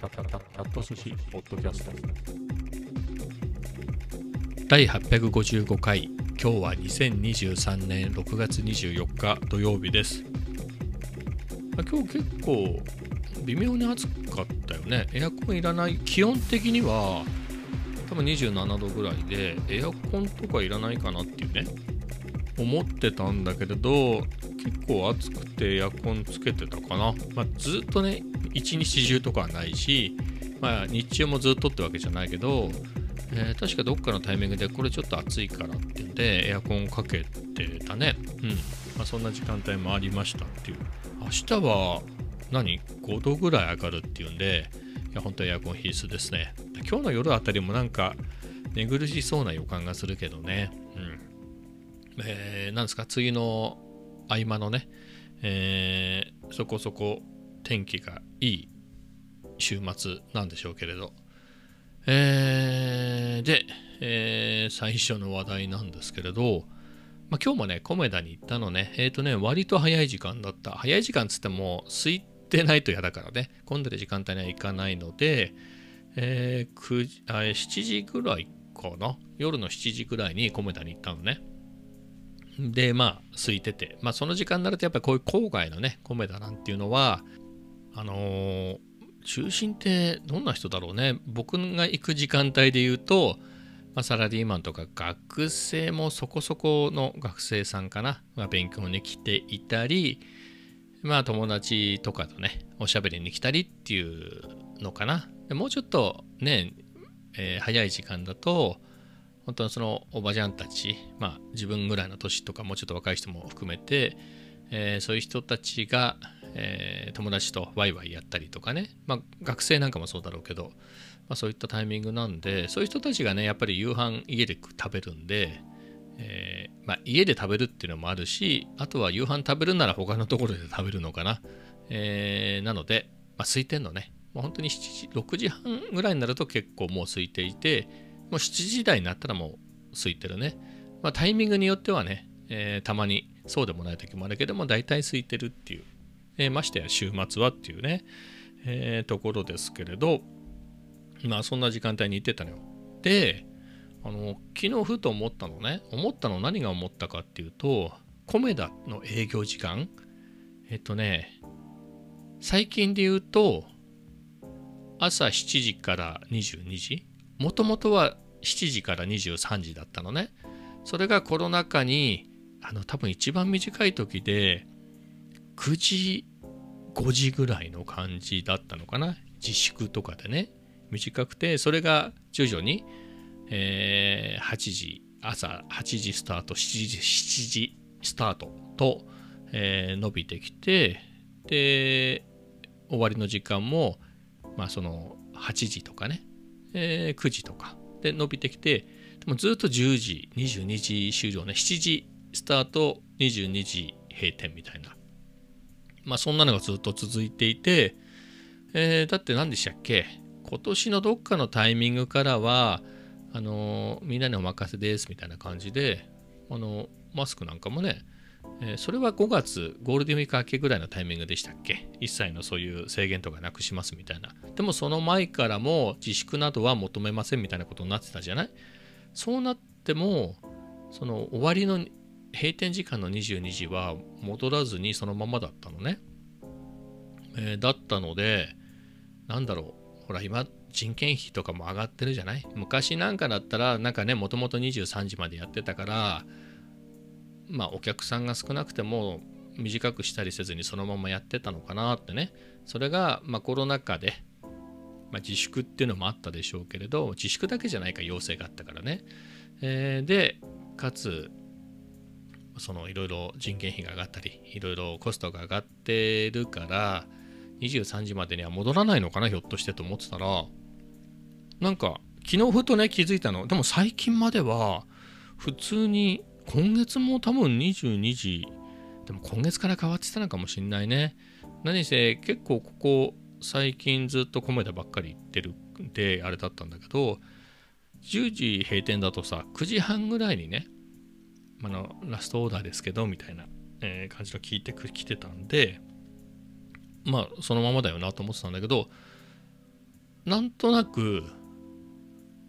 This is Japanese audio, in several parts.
キャット寿司ポッドキャスト第855回今日は2023年6月24日土曜日です。今日結構微妙に暑かったよね。エアコンいらない。基本的には多分27度ぐらいでエアコンとかいらないかなっていうね思ってたんだけれど結構暑くてエアコンつけてたかな、まあ、ずっとね一日中とかはないし、まあ、日中もずっとってわけじゃないけど、えー、確かどっかのタイミングでこれちょっと暑いからっていうんでエアコンをかけてたね。うん、まあ、そんな時間帯もありましたっていう。明日は何？5度ぐらい上がるっていうんでいや本当エアコン必須ですね。今日の夜あたりもなんか寝苦しそうな予感がするけどね。うん。えー、なんですか？次の合間のね、えー、そこそこ天気がいい週末なんでしょうけれど、えー、で、えー、最初の話題なんですけれど、まあ、今日もね、コメダに行ったのね、えっ、ー、とね、割と早い時間だった。早い時間つっても、空いてないと嫌だからね、混んでる時間帯には行かないので、えー、9時あ7時ぐらいかな、夜の7時ぐらいにコメダに行ったのね。で、まあ、空いてて、まあ、その時間になると、やっぱりこういう郊外のね、コメダなんていうのは、あのー、中心ってどんな人だろうね。僕が行く時間帯で言うと、まあ、サラリーマンとか学生もそこそこの学生さんかな、まあ、勉強に来ていたり、まあ友達とかとね、おしゃべりに来たりっていうのかな。でもうちょっとね、えー、早い時間だと、本当にそのおばちゃんたち、まあ自分ぐらいの年とかもうちょっと若い人も含めて、えー、そういう人たちが、えー、友達とワイワイやったりとかね、まあ学生なんかもそうだろうけど、まあ、そういったタイミングなんで、そういう人たちがね、やっぱり夕飯家で食べるんで、えー、まあ、家で食べるっていうのもあるし、あとは夕飯食べるなら他のところで食べるのかな。えー、なので、まあ、空いてんのね。もう本当に7時、6時半ぐらいになると結構もう空いていて、もう7時台になったらもう空いてるね。まあ、タイミングによってはね、えー、たまにそうでもない時もあるけども、大体空いてるっていう、えー、ましてや週末はっていうね、えー、ところですけれど、まあそんな時間帯に行ってたのよ。で、あの、昨日ふと思ったのね、思ったの何が思ったかっていうと、コメダの営業時間、えっとね、最近で言うと、朝7時から22時もともとは7時から23時だったのね。それがコロナ禍に、あの、多分一番短い時で、9時、5時ぐらいの感じだったのかな？自粛とかでね。短くて、それが徐々に、えー、8時、朝8時スタート、7時、7時スタートと、えー、伸びてきて、で、終わりの時間も、まあその8時とかね、えー、9時とかで伸びてきて、でもずっと10時、22時終了ね、7時スタート、22時閉店みたいな。まあそんなのがずっと続いていて、えー、だって何でしたっけ？今年のどっかのタイミングからは、あのー、みんなにお任せですみたいな感じで、あのー、マスクなんかもね、え、それは5月ゴールデンウィーク明けぐらいのタイミングでしたっけ？一切のそういう制限とかなくしますみたいな。でもその前からも自粛などは求めませんみたいなことになってたじゃない？そうなっても、その終わりの閉店時間の22時は戻らずにそのままだったのね。えー、だったので、なんだろう、ほら今人件費とかも上がってるじゃない？昔なんかだったらなんかねもともと23時までやってたからまあお客さんが少なくても短くしたりせずにそのままやってたのかなってね。それがまあコロナ禍で、まあ、自粛っていうのもあったでしょうけれど自粛だけじゃないか要請があったからね、えー、でかつそのいろいろ人件費が上がったりいろいろコストが上がってるから23時までには戻らないのかなひょっとしてと思ってたら。なんか昨日ふとね気づいたの。でも最近までは普通に今月も多分22時、でも今月から変わってたのかもしんないね。何せ結構ここ最近ずっと米田ばっかり行ってるんであれだったんだけど、10時閉店だとさ、9時半ぐらいにね、あの、ラストオーダーですけど、みたいな、えー、感じの聞いてきてたんで、まあ、そのままだよなと思ってたんだけど、なんとなく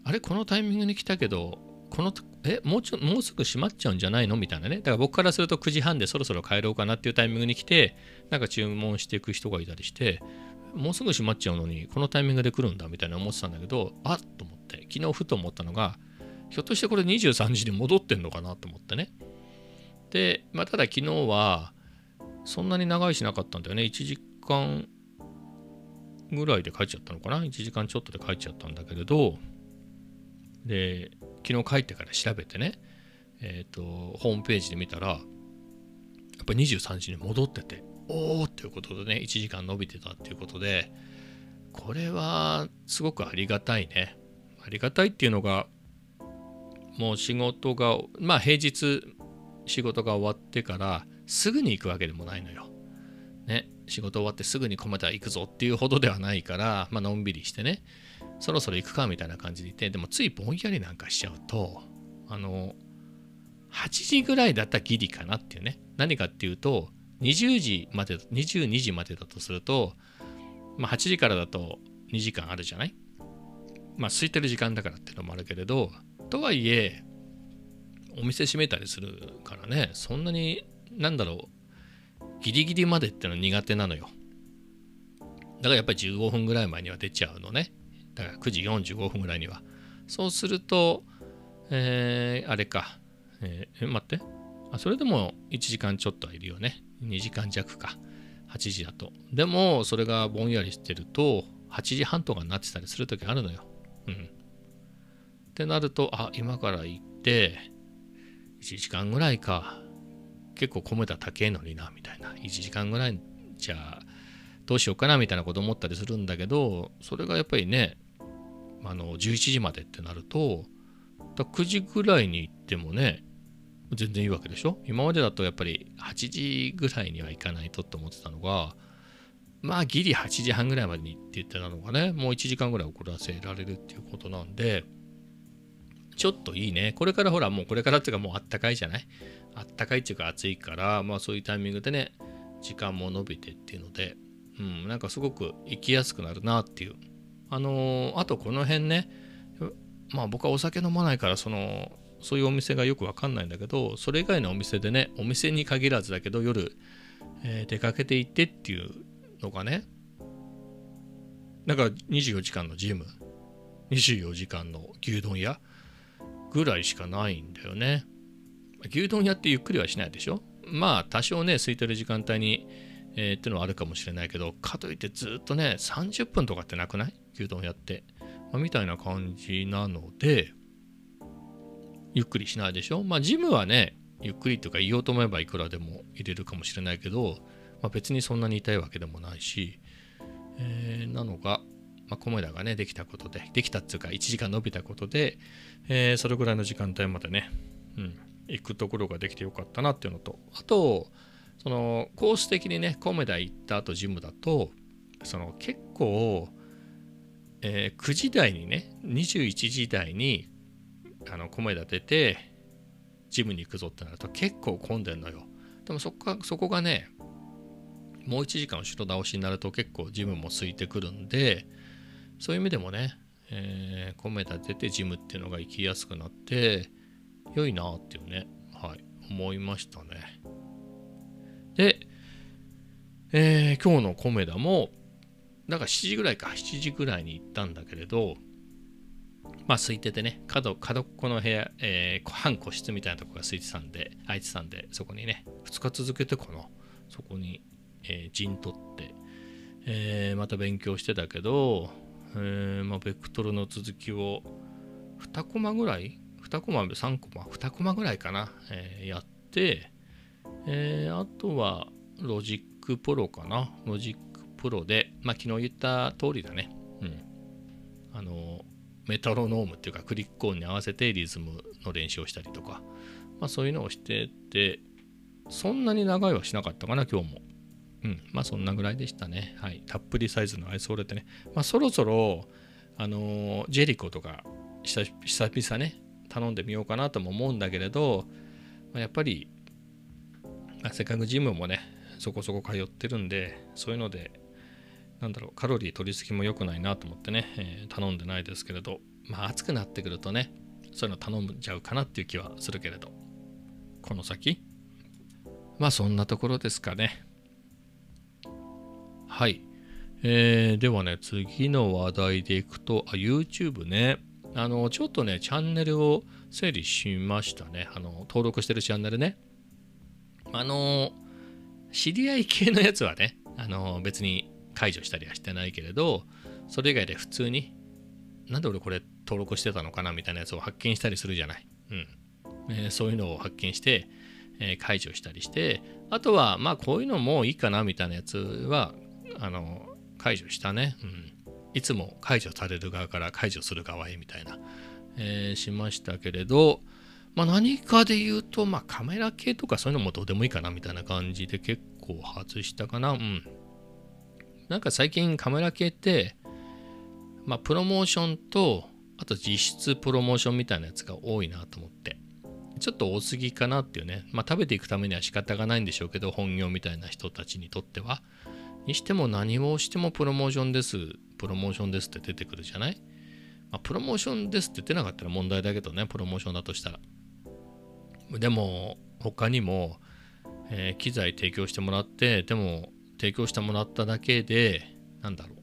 あれこのタイミングに来たけどこのえもうちょもうすぐ閉まっちゃうんじゃないの？みたいなね。だから僕からすると9時半でそろそろ帰ろうかなっていうタイミングに来てなんか注文していく人がいたりしてもうすぐ閉まっちゃうのにこのタイミングで来るんだみたいな思ってたんだけどあっと思って昨日ふと思ったのがひょっとしてこれ23時に戻ってんのかなと思ってね。で、まあ、ただ昨日はそんなに長いしなかったんだよね。1時間ぐらいで帰っちゃったのかな。1時間ちょっとで帰っちゃったんだけれど。で昨日帰ってから調べてね。えっ、ー、とホームページで見たらやっぱ23時に戻ってておおっていうことでね1時間伸びてたっていうことでこれはすごくありがたいね。ありがたいっていうのがもう仕事がまあ平日仕事が終わってからすぐに行くわけでもないのよ。ね、仕事終わってすぐに米田行くぞっていうほどではないから、まあのんびりしてね。そろそろ行くかみたいな感じでいてでもついぼんやりなんかしちゃうとあの8時ぐらいだったらギリかなっていうね。何かっていうと20時まで22時までだとすると、まあ、8時からだと2時間あるじゃない？まあ空いてる時間だからっていうのもあるけれどとはいえお店閉めたりするからねそんなになんだろうギリギリまでってのは苦手なのよ。だからやっぱり15分ぐらい前には出ちゃうのね。だから9時45分ぐらいには。そうするとえー、あれか、えー、待って。あそれでも1時間ちょっとはいるよね。2時間弱か。8時だと。でもそれがぼんやりしてると8時半とかになってたりする時あるのよ。うん。ってなるとあ今から行って1時間ぐらいか。結構込めた高えのになみたいな。1時間ぐらいじゃあどうしようかなみたいなこと思ったりするんだけどそれがやっぱりねあの11時までってなるとだ9時ぐらいに行ってもね全然いいわけでしょ？今までだとやっぱり8時ぐらいには行かないとって思ってたのがまあギリ8時半ぐらいまでにって言ってたのがねもう1時間ぐらい遅らせられるっていうことなんでちょっといいね。これからほらもうこれからっていうかもうあったかいじゃない？あったかいっていうか暑いからまあそういうタイミングでね時間も伸びてっていうのでうんなんかすごく行きやすくなるなっていう。あのー、あとこの辺ねまあ僕はお酒飲まないからそのそういうお店がよくわかんないんだけどそれ以外のお店でねお店に限らずだけど夜、えー、出かけて行ってっていうのがねなんか24時間のジム24時間の牛丼屋ぐらいしかないんだよね。牛丼屋ってゆっくりはしないでしょ？まあ多少ね空いてる時間帯に、えー、ってのはあるかもしれないけどかといってずっとね30分とかってなくない？牛丼屋って、まあ、みたいな感じなのでゆっくりしないでしょ？まあジムはねゆっくりとか言おうと思えばいくらでも入れるかもしれないけど、まあ、別にそんなに痛いわけでもないし、えー、なのが、まあ、コメダがねできたことでできたっていうか1時間伸びたことで、えー、それぐらいの時間帯までね、うん、行くところができてよかったなっていうのとあとそのコース的にねコメダ行った後ジムだとその結構、えー、9時台にね21時台にあの米田出てジムに行くぞってなると結構混んでんのよ。でもそこそこがねもう1時間後ろ倒しになると結構ジムも空いてくるんでそういう意味でもね、えー、米田出てジムっていうのが行きやすくなって良いなっていうねはい思いましたね。で、えー、今日の米田もだから7時ぐらいか7時ぐらいに行ったんだけれどまあ空いててね、角、角っこの部屋、えー、半個室みたいなとこが空いてたんで、空いてたんで、そこにね、2日続けてかな、そこに、えー、陣取って、えー、また勉強してたけど、えー、まあ、ベクトルの続きを2コマぐらい ?2 コマ、3コマ ?2 コマぐらいかな、えー、やって、えー、あとは Logic Pro かな？ Logic Pro で、まあ、昨日言った通りだね。うん。あの、メトロノームっていうかクリック音に合わせてリズムの練習をしたりとか、まあ、そういうのをしててそんなに長いはしなかったかな今日もうん。まあそんなぐらいでしたね。はい。たっぷりサイズのアイスオレってね。まあそろそろあのー、ジェリコとか久々ね頼んでみようかなとも思うんだけれど、まあ、やっぱり、まあ、せっかくジムもねそこそこ通ってるんでそういうのでなんだろうカロリー取りすぎも良くないなと思ってね、えー頼んでないですけれどまあ暑くなってくるとねそういうの頼んじゃうかなっていう気はするけれどこの先まあそんなところですかねはい、えーではね次の話題でいくとあ YouTube ね。あのちょっとねチャンネルを整理しましたね。あの登録してるチャンネルね。あの知り合い系のやつはねあの別に解除したりはしてないけれどそれ以外で普通になんで俺これ登録してたのかなみたいなやつを発見したりするじゃない、うん。えーそういうのを発見して、えー解除したりしてあとはまあこういうのもいいかなみたいなやつはあの解除したね、うん、いつも解除される側から解除する側へみたいな、えーしましたけれどまあ、何かで言うと、まあ、カメラ系とかそういうのもどうでもいいかなみたいな感じで結構外したかな。うん。なんか最近カメラ系って、まあ、プロモーションと、あと実質プロモーションみたいなやつが多いなと思って。ちょっと多すぎかなっていうね。まあ、食べていくためには仕方がないんでしょうけど、本業みたいな人たちにとっては。にしても何をしてもプロモーションです。プロモーションですって出てくるじゃない？まあ、プロモーションですって言ってなかったら問題だけどね、プロモーションだとしたら。でも、他にも、えー機材提供してもらって、でも、提供してもらっただけで、なんだろう、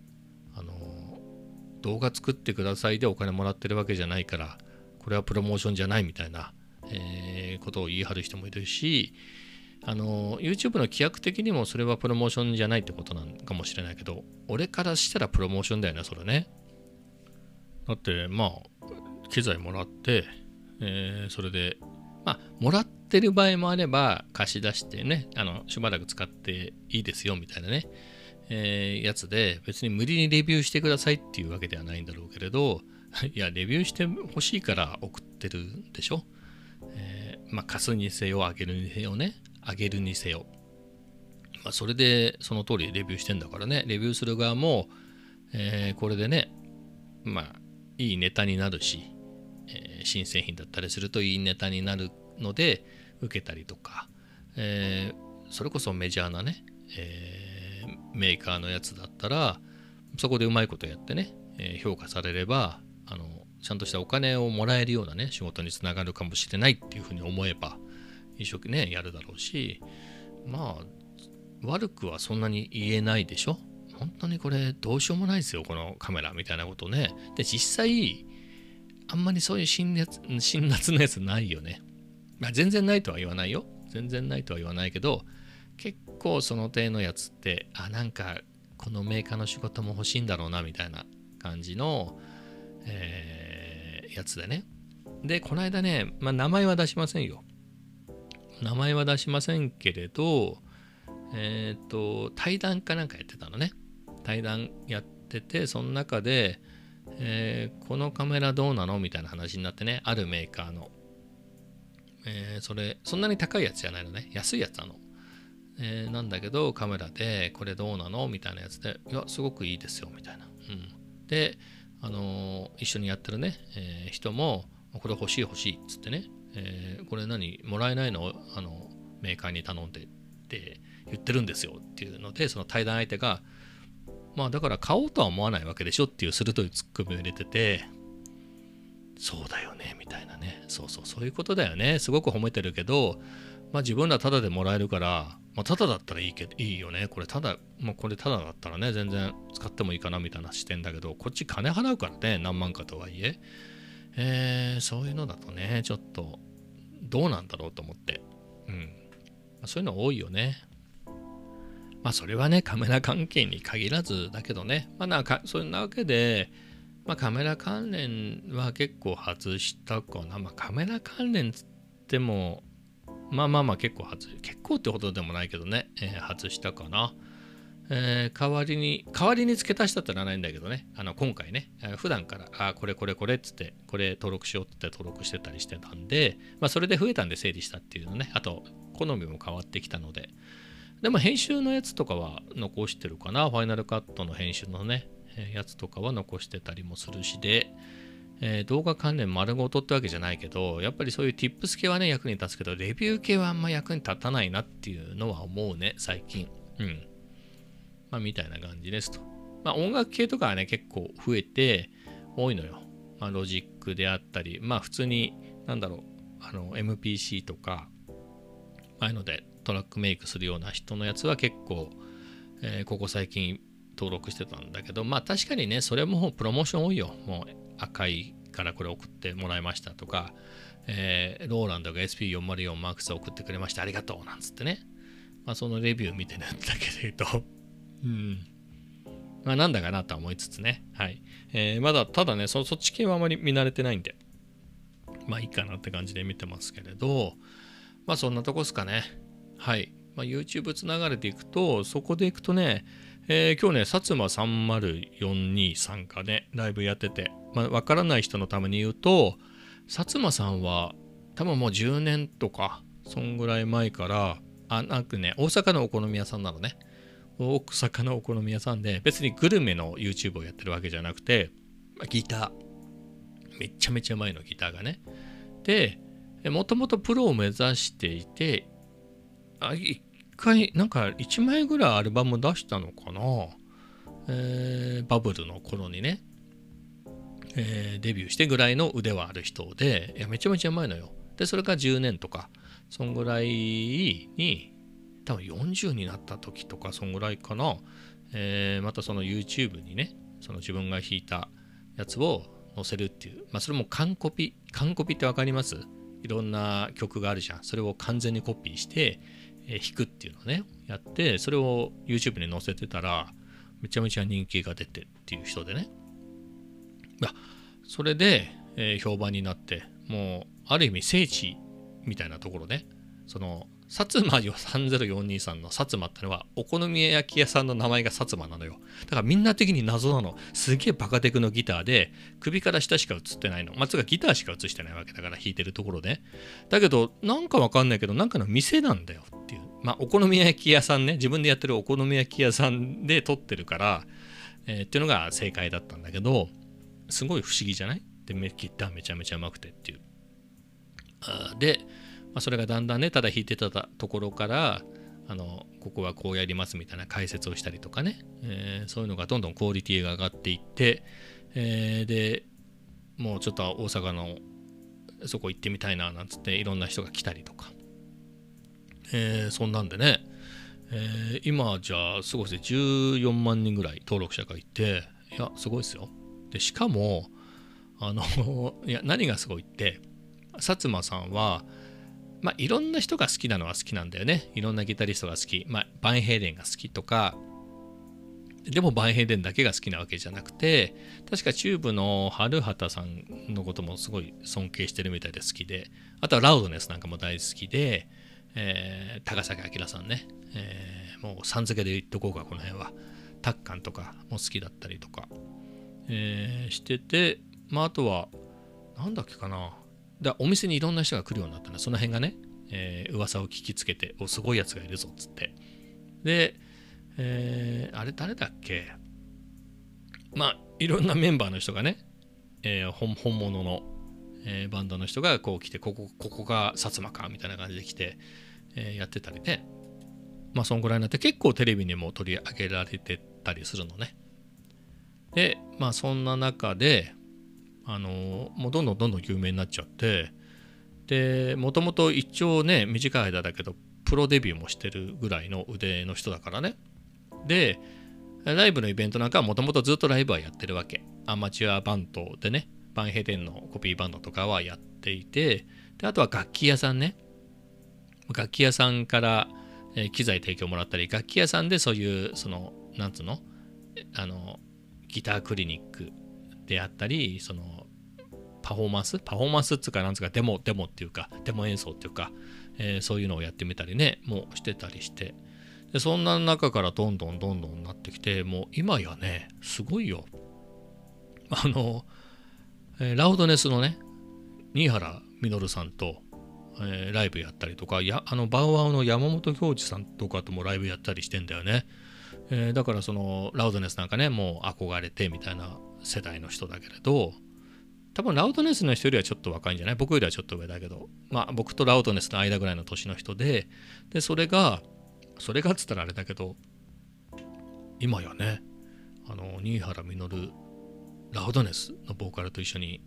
あのー動画作ってくださいでお金もらってるわけじゃないから、これはプロモーションじゃないみたいな、えーことを言い張る人もいるし、あの YouTube の規約的にもそれはプロモーションじゃないってことなのかもしれないけど俺からしたらプロモーションだよねそれね。だってまあ機材もらって、えーそれでまあもらってる場合もあれば貸し出してねあのしばらく使っていいですよみたいなね、えーやつで別に無理にレビューしてくださいっていうわけではないんだろうけれど いやレビューしてほしいから送ってるんでしょ、えーまあ貸すにせよあげるにせよね。あげるにせよ。まあ、それでその通りレビューしてんだからね。レビューする側も、えーこれでねまあいいネタになるし、えー新製品だったりするといいネタになるので受けたりとか、えーそれこそメジャーなね、えーメーカーのやつだったらそこでうまいことやってね、え評価されればあのちゃんとしたお金をもらえるようなね仕事につながるかもしれないっていうふうに思えば一生懸命やるだろうしまあ悪くはそんなに言えないでしょ？本当にこれどうしようもないですよこのカメラみたいなことね。で実際あんまりそういう辛辣辛辣なやつないよね、まあ、全然ないとは言わないよ。全然ないとは言わないけど結構その手のやつってあなんかこのメーカーの仕事も欲しいんだろうなみたいな感じの、えーやつでね。でこの間ね、まあ、名前は出しませんよ。名前は出しませんけれどえっ、と対談かなんかやってたのね。対談やっててその中で、えーこのカメラどうなのみたいな話になってねあるメーカーの、えーそれそんなに高いやつじゃないのね。安いやつなの、えーなんだけどカメラでこれどうなのみたいなやつでいやすごくいいですよみたいな、うん、であの一緒にやってるね、え人もこれ欲しい欲しいっつってね、えーこれ何もらえないの？あのメーカーに頼んでって言ってるんですよっていうのでその対談相手がまあだから買おうとは思わないわけでしょっていう鋭いツッコミを入れててそうだよねみたいなね。そうそうそういうことだよね。すごく褒めてるけどまあ自分らタダでもらえるからまあタダだったらいいけどいいよね。これタダまあこれタダだったらね全然使ってもいいかなみたいな視点だけどこっち金払うからね何万かとはいえ。えーそういうのだとねちょっとどうなんだろうと思って。うん。まあそういうの多いよね。まあそれはねカメラ関係に限らずだけどね。まあなんかそんなわけでまあカメラ関連は結構外したかな。まあカメラ関連つってもまあまあまあ結構外結構ってほどでもないけどね、えー外したかな。えー代わりに代わりに付け足したってのはないんだけどね。あの今回ね。あ普段からあこれこれこれっつってこれ登録しようって登録してたりしてたんでまあそれで増えたんで整理したっていうのね。あと好みも変わってきたので。でも編集のやつとかは残してるかな。ファイナルカットの編集のねやつとかは残してたりもするしで、えー動画関連丸ごとってわけじゃないけどやっぱりそういう tips 系はね役に立つけどレビュー系はあんま役に立たないなっていうのは思うね最近。うん。まあみたいな感じですとまあ音楽系とかはね、結構増えて多いのよ。まあロジックであったり、まあ普通に、なんだろう、あの MPC とか、ああいうのでトラックメイクするような人のやつは結構、えーここ最近登録してたんだけど、まあ確かにね、それもプロモーション多いよ。もう赤いからこれ送ってもらいましたとか、えーローランドが SP404 マークス送ってくれました、ありがとうなんつってね。まあそのレビュー見てるんだけで言う、ん。まあなんだかなとは思いつつね。はい。えーまだ、ただねそ、そっち系はあまり見慣れてないんで、まあいいかなって感じで見てますけれど、まあそんなとこですかね。はい。まあ、YouTube つながれていくと、そこでいくとね、えー今日ね、薩摩30423かね、ライブやってて、まあ、わからない人のために言うと、薩摩さんは多分もう10年とか、そんぐらい前から、あ、なんかね、大阪のお好み屋さんなのね。大阪のお好み屋さんで、別にグルメの YouTube をやってるわけじゃなくて、まギター。めっちゃめちゃ前のギターがね。で、もともとプロを目指していて、あ一回、なんか1枚ぐらいアルバム出したのかな、えーバブルの頃にね、えーデビューしてぐらいの腕はある人で、いや、めちゃめちゃ前のよ。で、それから10年とか、そんぐらいに、多分40になった時とか、そんぐらいかな、えーまたその YouTube にね、その自分が弾いたやつを載せるっていう、まあ、それも完コピ、完コピってわかります？いろんな曲があるじゃん。それを完全にコピーして、えー弾くっていうのをね、やって、それを YouTube に載せてたら、めちゃめちゃ人気が出てっていう人でね。いや、それで、えー評判になって、もう、ある意味聖地みたいなところね、その、薩摩よ30423の薩摩ってのは、お好み焼き屋さんの名前が薩摩なのよ。だからみんな的に謎なの。すげえバカテクのギターで、首から下しか映ってないの。まあ、つうかギターしか映してないわけだから弾いてるところで。だけど、なんかわかんないけど、なんかの店なんだよっていう。まあ、お好み焼き屋さんね、自分でやってるお好み焼き屋さんで撮ってるから、えーっていうのが正解だったんだけど、すごい不思議じゃない？で、ギターめちゃめちゃうまくてっていう。あで、まあ、それがだんだんね、ただ弾いてたところから、あの、ここはこうやりますみたいな解説をしたりとかね、えーそういうのがどんどんクオリティが上がっていって、えーで、もうちょっと大阪のそこ行ってみたいななんつっていろんな人が来たりとか、えーそんなんでね、えー今じゃあすごいですね。14万人ぐらい登録者がいていやすごいですよ。でしかもあのいや何がすごいって薩摩さんはまあいろんな人が好きなのは好きなんだよね。いろんなギタリストが好き、まあ、バンヘイレンが好きとか。でもバンヘイレンだけが好きなわけじゃなくて確かチューブの春畑さんのこともすごい尊敬してるみたいで好きで。あとはラウドネスなんかも大好きで、えー高崎明さんね、えーもうさん付けで言っとこうかこの辺は。タッカンとかも好きだったりとか、えーしててまああとはなんだっけかな。だお店にいろんな人が来るようになったねその辺がね、えー噂を聞きつけておすごいやつがいるぞっつって。で、えーあれ誰だっけ？まあいろんなメンバーの人がね、えー本本物の、えーバンドの人がこう来てここここが薩摩かみたいな感じで来て、えーやってたりね。まあそんぐらいになって結構テレビにも取り上げられてたりするのね。でまあそんな中であのもうどんどんどんどん有名になっちゃってでもともと一応ね短い間だけどプロデビューもしてるぐらいの腕の人だからね。でライブのイベントなんかはもともとずっとライブはやってるわけ。アマチュアバンドでねバンヘデンのコピーバンドとかはやっていてであとは楽器屋さんね。楽器屋さんから、機材提供もらったり楽器屋さんでそういうそのなんつうの？あのギタークリニックであったりそのパフォーマンス？パフォーマンスっつうかなんつうかデモデモっていうかデモ演奏っていうか、えーそういうのをやってみたりねもうしてたりして。でそんな中からどんどんどんどんなってきてもう今やねすごいよ。あの、えーラウドネスのね新原稔さんと、えーライブやったりとかやあのバウアーの山本京二さんとかともライブやったりしてんだよね、えーだからそのラウドネスなんかねもう憧れてみたいな世代の人だけれど多分ラウドネスの人よりはちょっと若いんじゃない？僕よりはちょっと上だけど。まあ僕とラウドネスの間ぐらいの年の人ででそれがそれがっつったらあれだけど今やねあの新原稔ラウドネスのボーカルと一緒に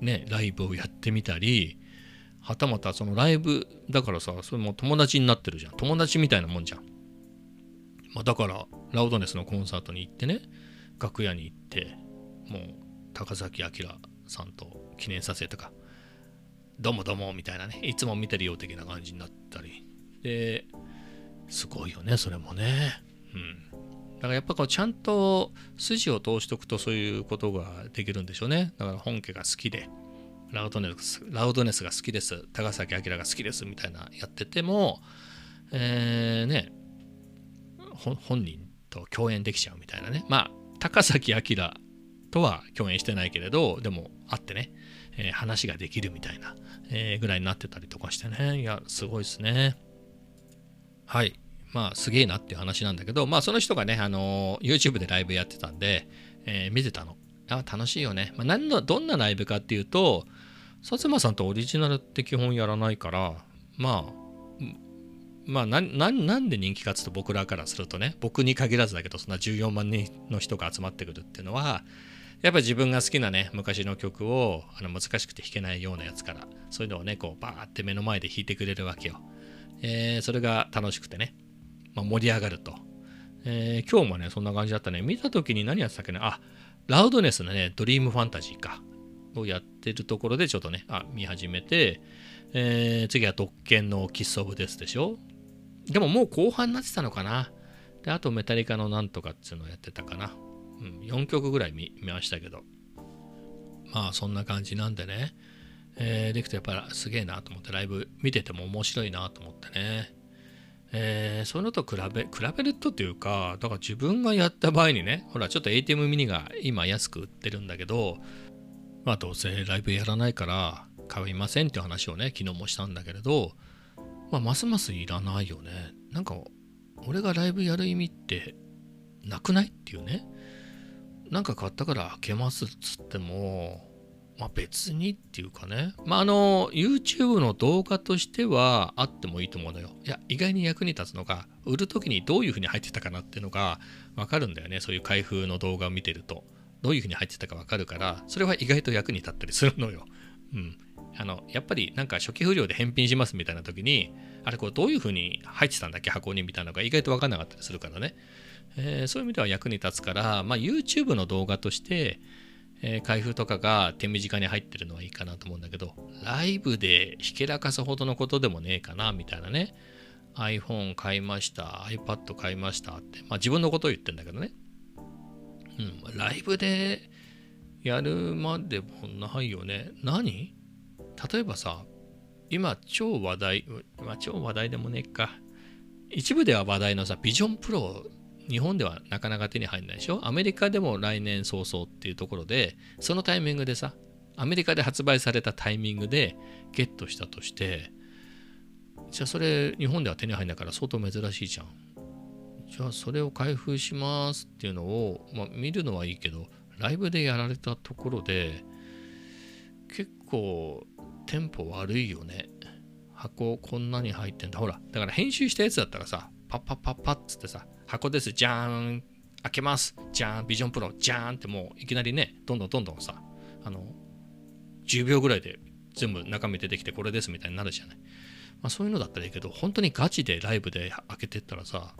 ねライブをやってみたりはたまたそのライブだからさそれも友達になってるじゃん。友達みたいなもんじゃん、まあ、だからラウドネスのコンサートに行ってね楽屋に行ってもう高崎明さんと記念撮影とかどうもどうもみたいなねいつも見てるよ的な感じになったり。ですごいよねそれもね。うん。だからやっぱこうちゃんと筋を通しておくとそういうことができるんでしょうね。だから本家が好きでラウドネスラウドネスが好きです。高崎明が好きですみたいなやっててもえー、ね本人と共演できちゃうみたいなね。まあ高崎明とは共演してないけれどでも会ってね、えー、話ができるみたいな、えー、ぐらいになってたりとかしてね。いやすごいですね。はい。まあすげえなっていう話なんだけどまあその人がねあの YouTube でライブやってたんで、え、見てたの。あ楽しいよね、まあ、何のどんなライブかっていうと薩摩さんとオリジナルって基本やらないからまあまあなんで人気かっつうと僕らからするとね僕に限らずだけどそんな14万人の人が集まってくるっていうのはやっぱり自分が好きなね昔の曲をあの難しくて弾けないようなやつからそういうのをねこうバーって目の前で弾いてくれるわけよ、えー、それが楽しくてね、まあ、盛り上がると、えー、今日もねそんな感じだったね。見た時に何やってたっけね？あラウドネスのねドリームファンタジーか。をやってるところでちょっとねあ見始めて、えー、次は特権のキスオブデスでしょ？でももう後半になってたのかな。であとメタリカのなんとかっていうのをやってたかな。うん、4曲ぐらい見ましたけど。まあそんな感じなんでね、えー、できてやっぱりすげえなと思ってライブ見てても面白いなと思ってね。えー、そういうのと比べ、比べるとっていうか、だから自分がやった場合にね、ほら、ちょっと ATM ミニが今安く売ってるんだけど、まあどうせライブやらないから買いませんっていう話をね、昨日もしたんだけれど、まあますますいらないよね。なんか、俺がライブやる意味ってなくないっていうね。なんか買ったから開けますっつっても、まあ別にっていうかね。まああの、YouTube の動画としてはあってもいいと思うのよ。いや、意外に役に立つのが、売る時にどういう風に入ってたかなっていうのがわかるんだよね。そういう開封の動画を見てると。どういう風に入ってたかわかるから、それは意外と役に立ったりするのよ。うん。あの、やっぱりなんか初期不良で返品しますみたいな時に、あれこれどういう風に入ってたんだっけ箱にみたいなのが意外とわかんなかったりするからね。えー、そういう意味では役に立つから、まあ、YouTube の動画として、えー、開封とかが手短に入ってるのはいいかなと思うんだけど、ライブでひけらかすほどのことでもねえかな、みたいなね。iPhone 買いました、iPad 買いましたって、まあ自分のことを言ってんだけどね。うん、ライブでやるまでもないよね。何？例えばさ、今超話題、まあ超話題でもねえか。一部では話題のさ、ビジョンプロ日本ではなかなか手に入らないでしょ？アメリカでも来年早々っていうところでそのタイミングでさアメリカで発売されたタイミングでゲットしたとしてじゃあそれ日本では手に入らないから相当珍しいじゃんじゃあそれを開封しますっていうのを、まあ、見るのはいいけどライブでやられたところで結構テンポ悪いよね。箱こんなに入ってんだ。ほらだから編集したやつだったらさパッパッパッパッつってさ箱です、じゃーん、開けます、じゃーん、ビジョンプロ、じゃーんってもういきなりね、どんどんどんどんさ、あの、10秒ぐらいで全部中身出てきてこれですみたいになるじゃない。まあそういうのだったらいいけど、本当にガチでライブで開けてったらさ、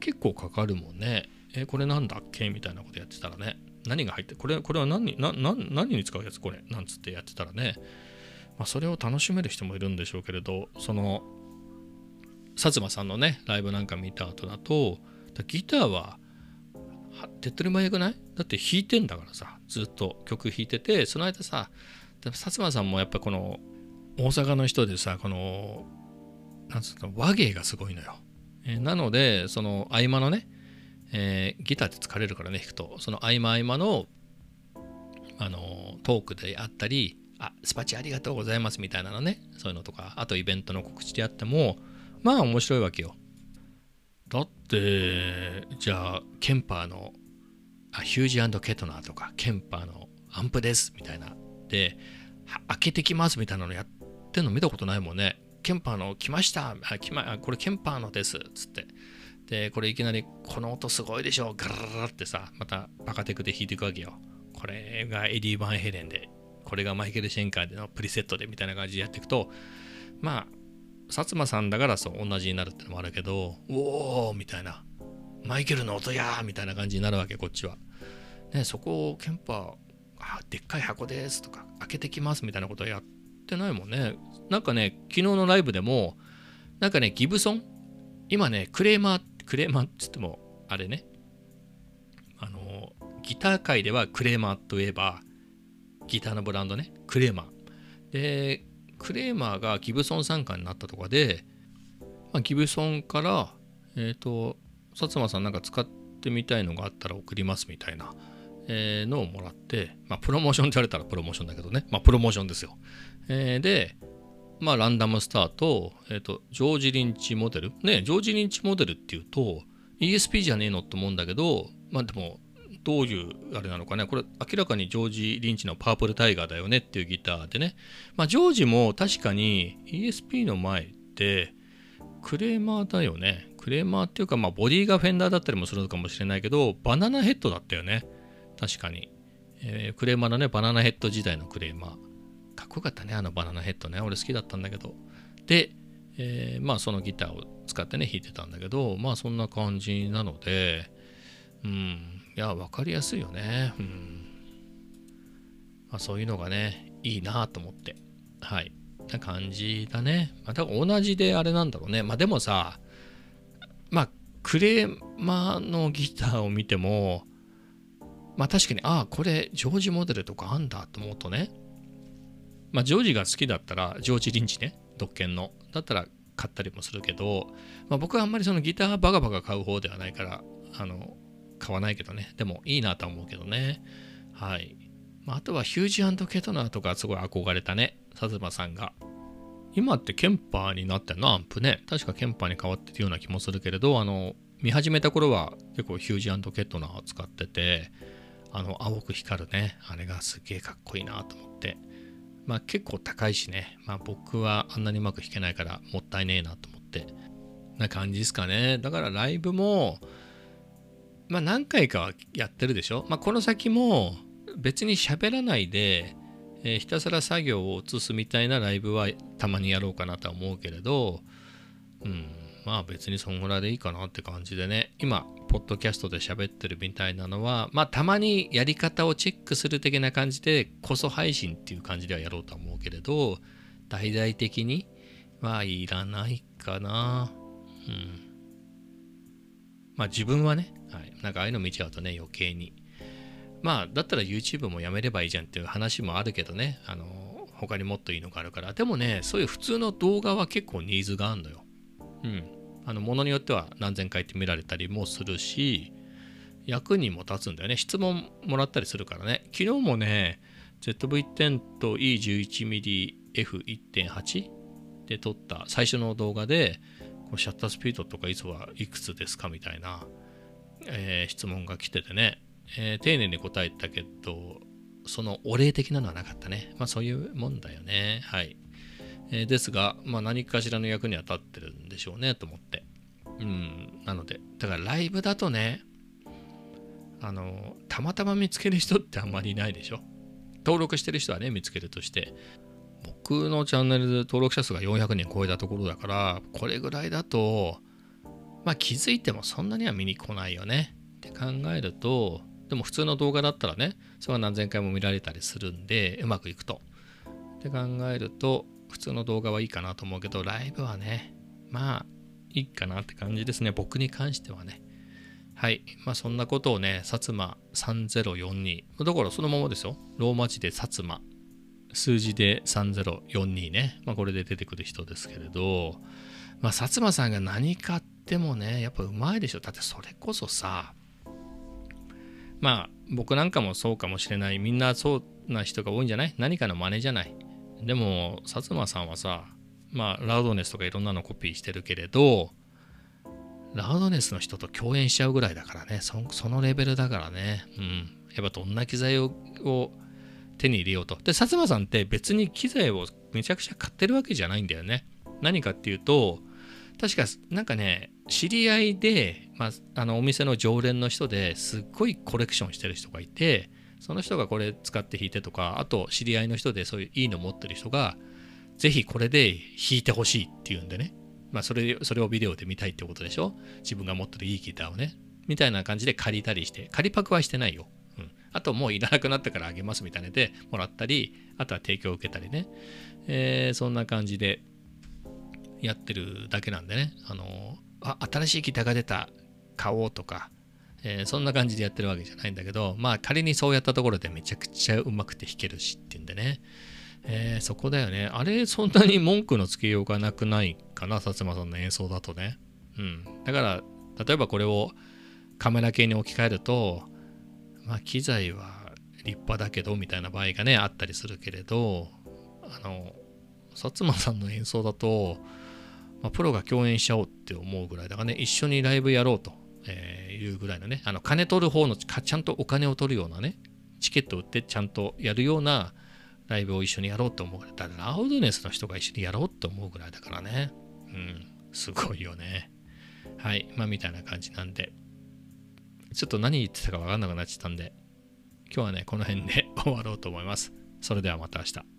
結構かかるもんね。え、これなんだっけ？みたいなことやってたらね。何が入って、これ、これは何な何に使うやつこれなんつってやってたらね。まあそれを楽しめる人もいるんでしょうけれど、その、薩摩さんのねライブなんか見た後だとギターは手っ取り早くない？だって弾いてんだからさずっと曲弾いててその間さ薩摩さんもやっぱこの大阪の人でさこのなんつうの和芸がすごいのよ、えー、なのでその合間のね、えー、ギターって疲れるからね弾くとその合間合間のあのトークであったりあスパチありがとうございますみたいなのねそういうのとかあとイベントの告知であってもまあ面白いわけよ。だって、じゃあ、ケンパーの、あヒュージケトナーとか、ケンパーのアンプですみたいな。で、開けてきますみたいなのやってんの見たことないもんね。ケンパーの来ましたあ来まこれケンパーのですっつって。で、これいきなり、この音すごいでしょ、ガラララってさ、またバカテクで弾いていくわけよ。これがエディ・バンヘレンで、これがマイケル・シェンカーでのプリセットでみたいな感じでやっていくと、まあ、薩摩さんだからそう同じになるってのもあるけど、おおみたいな、マイケルの音やーみたいな感じになるわけ、こっちは。ね、そこをケンパー、あ、でっかい箱ですとか、開けてきますみたいなことはやってないもんね。なんかね、昨日のライブでも、なんかね、ギブソン？今ね、クレーマーっ、クレーマーって言っても、あれね、あの、ギター界ではクレーマーといえば、ギターのブランドね、クレーマー。で、クレーマーがギブソン参加になったとかで、まあ、ギブソンから、えっ、と、薩摩さんなんか使ってみたいのがあったら送りますみたいな、えのをもらって、まあ、プロモーションって言われたらプロモーションだけどね、まあ、プロモーションですよ。えーで、まあ、ランダムスターと、えっ、と、ジョージ・リンチモデル。ね、ジョージ・リンチモデルっていうと、ESP じゃねえのって思うんだけど、まあでも、どういうあれなのかね、これ明らかにジョージ・リンチのパープルタイガーだよねっていうギターでね、まあ、ジョージも確かに ESP の前ってクレーマーだよね。クレーマーっていうか、まあ、ボディがフェンダーだったりもするのかもしれないけど、バナナヘッドだったよね。確かに。えークレーマーのね、バナナヘッド時代のクレーマー。かっこよかったね、あのバナナヘッドね。俺好きだったんだけど。で、えーまあそのギターを使ってね、弾いてたんだけど、まあそんな感じなので、うん、いや、わかりやすいよね。うん。まあそういうのがね、いいなと思って。はい。な感じだね。まあ、だから同じであれなんだろうね。まあでもさ、まあ、クレーマーのギターを見ても、まあ確かに、ああ、これ、ジョージモデルとかあんだと思うとね、まあジョージが好きだったら、ジョージ・リンチね、独権の。だったら買ったりもするけど、まあ僕はあんまりそのギターバカバカ買う方ではないから、あの、買わないけどね。でもいいなと思うけどね。はい。まあ、あとはヒュージケトナーとかすごい憧れたね。薩摩さんが。今ってケンパーになってんの？アンプね。確かケンパーに変わってるような気もするけれど、あの、見始めた頃は結構ヒュージケトナーを使ってて、あの、青く光るね。あれがすげえかっこいいなと思って。まあ結構高いしね。まあ僕はあんなにうまく弾けないからもったいねえなと思って。な感じですかね。だからライブも、まあ何回かはやってるでしょ。まあこの先も別に喋らないで、えーひたすら作業を移すみたいなライブはたまにやろうかなとは思うけれど、うん、まあ別にそんぐらいでいいかなって感じでね、今、ポッドキャストで喋ってるみたいなのは、まあたまにやり方をチェックする的な感じで、こそ配信っていう感じではやろうとは思うけれど、大々的にはいらないかな。うん。まあ自分はね、はい、なんかああいうの見ちゃうとね、余計に。まあ、だったら YouTube もやめればいいじゃんっていう話もあるけどね、あの、他にもっといいのがあるから。でもね、そういう普通の動画は結構ニーズがあるのよ。うん。あの、ものによっては何千回って見られたりもするし、役にも立つんだよね。質問もらったりするからね。昨日もね、ZV-10 と E11mmF1.8 で撮った最初の動画で、こうシャッタースピードとかいつはいくつですかみたいな、えー質問が来ててね、えー丁寧に答えたけど、そのお礼的なのはなかったね。まあそういうもんだよね。はい。えーですが、まあ何かしらの役には立ってるんでしょうねと思って。うん。なので、だからライブだとね、あの、たまたま見つける人ってあんまりいないでしょ。登録してる人はね、見つけるとして。僕のチャンネル登録者数が400人超えたところだから、これぐらいだと、まあ気づいてもそんなには見に来ないよねって考えると、でも普通の動画だったらね、それは何千回も見られたりするんで、うまくいくと。って考えると、普通の動画はいいかなと思うけど、ライブはね、まあ、いいかなって感じですね。僕に関してはね。はい。まあそんなことをね、薩摩3042。だからそのままですよ。ローマ字で薩摩。数字で3042ね。まあこれで出てくる人ですけれど、まあ薩摩さんが何買ってもね、やっぱうまいでしょ。だってそれこそさ、まあ僕なんかもそうかもしれない。みんなそうな人が多いんじゃない？何かの真似じゃない？でも、薩摩さんはさ、まあラウドネスとかいろんなのコピーしてるけれど、ラウドネスの人と共演しちゃうぐらいだからね、そのレベルだからね、うん。やっぱどんな機材をを手に入れようと。で、薩摩さんって別に機材をめちゃくちゃ買ってるわけじゃないんだよね。何かっていうと、確かなんかね、知り合いで、まあ、あのお店の常連の人ですっごいコレクションしてる人がいてその人がこれ使って弾いてとかあと知り合いの人でそういういいの持ってる人がぜひこれで弾いてほしいっていうんでね。まあそれそれをビデオで見たいってことでしょ？自分が持ってるいいギターをね。みたいな感じで借りたりして借りパクはしてないよ、うん、あともういらなくなったからあげますみたいなでもらったりあとは提供を受けたりね、えー、そんな感じでやってるだけなんでね。あのあ新しいギターが出た。買おうとか。えー、そんな感じでやってるわけじゃないんだけど、まあ仮にそうやったところでめちゃくちゃうまくて弾けるしっていうんでね、えー、そこだよね。あれ、そんなに文句のつけようがなくないかな、薩摩さんの演奏だとね。うん。だから、例えばこれをカメラ系に置き換えると、まあ機材は立派だけどみたいな場合がね、あったりするけれど、あの、薩摩さんの演奏だと、まあ、プロが共演しちゃおうって思うぐらいだからね、一緒にライブやろうと。えー、いうぐらいのね、あの金取る方のちゃんとお金を取るようなね、チケット売ってちゃんとやるようなライブを一緒にやろうと思うぐらい。だラウドネスの人が一緒にやろうと思うぐらいだからね。うん、すごいよね。はい、まあみたいな感じなんで、ちょっと何言ってたか分かんなくなっちゃったんで、今日はね、この辺で 終わろうと思います。それではまた明日。